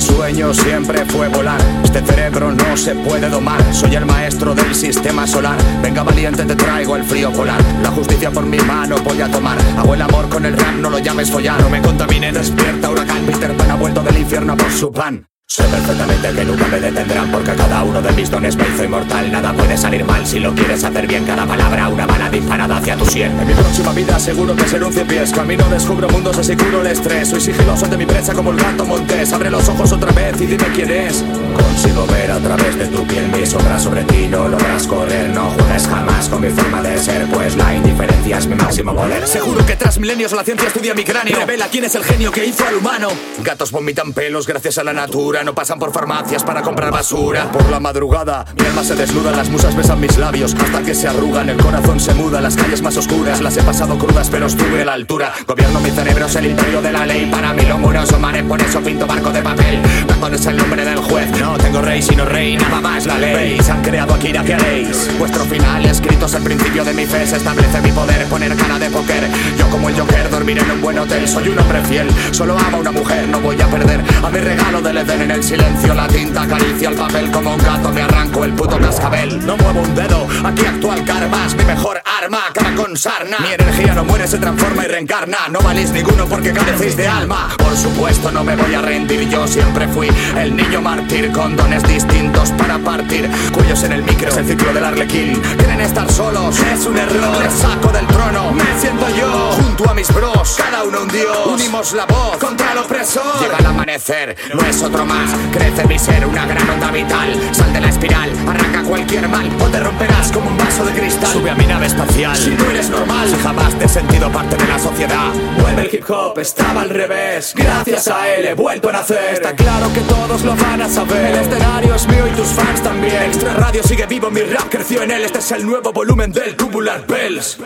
sueño siempre fue volar. Este cerebro no se puede domar. Soy el maestro del sistema solar. Venga valiente, te traigo el frío polar. La justicia por mi mano voy a tomar. Hago el amor con el rap, no lo llames follar. No me contamine, despierta huracán. Peter Pan ha vuelto del infierno por su pan. Sé perfectamente que nunca me detendrán porque cada uno de mis dones me hizo inmortal. Nada puede salir mal si lo quieres hacer bien. Cada palabra, una bala disparada hacia tu sien. En mi próxima vida seguro que seré un pies. Camino, descubro mundos, así curo el estrés. Soy sigiloso de mi presa como el gato montés. Abre los ojos otra vez y dime quién es. Consigo ver a través de tu piel mi sombra sobre ti. No logras correr, no juegues jamás con mi forma de ser. Pues la indiferencia es mi máximo poder. Seguro que tras milenios la ciencia estudia mi cráneo. Revela quién es el genio que hizo al humano. Gatos vomitan pelos gracias a la natura. No pasan por farmacias para comprar basura. Por la madrugada, mi alma se desnuda, las musas besan mis labios hasta que se arrugan, el corazón se muda, las calles más oscuras las he pasado crudas, pero estuve a la altura. Gobierno mi cerebro, es el imperio de la ley. Para mí lo muroso, mare, por eso pinto barco de papel. Perdón es el nombre del juez, no tengo rey sino rey, nada más la ley. Veis, han creado aquí ¿qué haréis? Vuestro final escrito es el principio de mi fe, se establece mi poder, poner cara de póker. Yo como el Joker dormiré en un buen hotel, soy un hombre fiel, solo amo a una mujer, no voy a perder. A mi regalo del Edén en el silencio la tinta acaricia el papel como un gato Me arranco el puto cascabel. No muevo un dedo, aquí actúa el karma Es mi mejor arma, cara con sarna. Mi energía no muere, se transforma y reencarna. No valís ninguno porque carecéis de alma. Por supuesto no me voy a rendir Yo siempre fui el niño mártir Con dones distintos para partir. Cuellos en el micro, es el ciclo del arlequín. Quieren estar solos, es un error. Les saco del trono, me siento yo Junto a mis bros, cada uno un dios. Unimos la voz contra el opresor. Llega el amanecer, no es otro más. Crece mi ser, una gran onda vital. Sal de la espiral, arranca cualquier mal. O te romperás como un vaso de cristal. Sube a mi nave espacial. Si no eres normal, si jamás te he sentido parte de la sociedad. Vuelve el hip hop, estaba al revés. Gracias a él he vuelto a nacer. Está claro que todos lo van a saber. El escenario es mío y tus fans también. Extra Radio sigue vivo, mi rap creció en él. Este es el nuevo volumen del Tubular Bells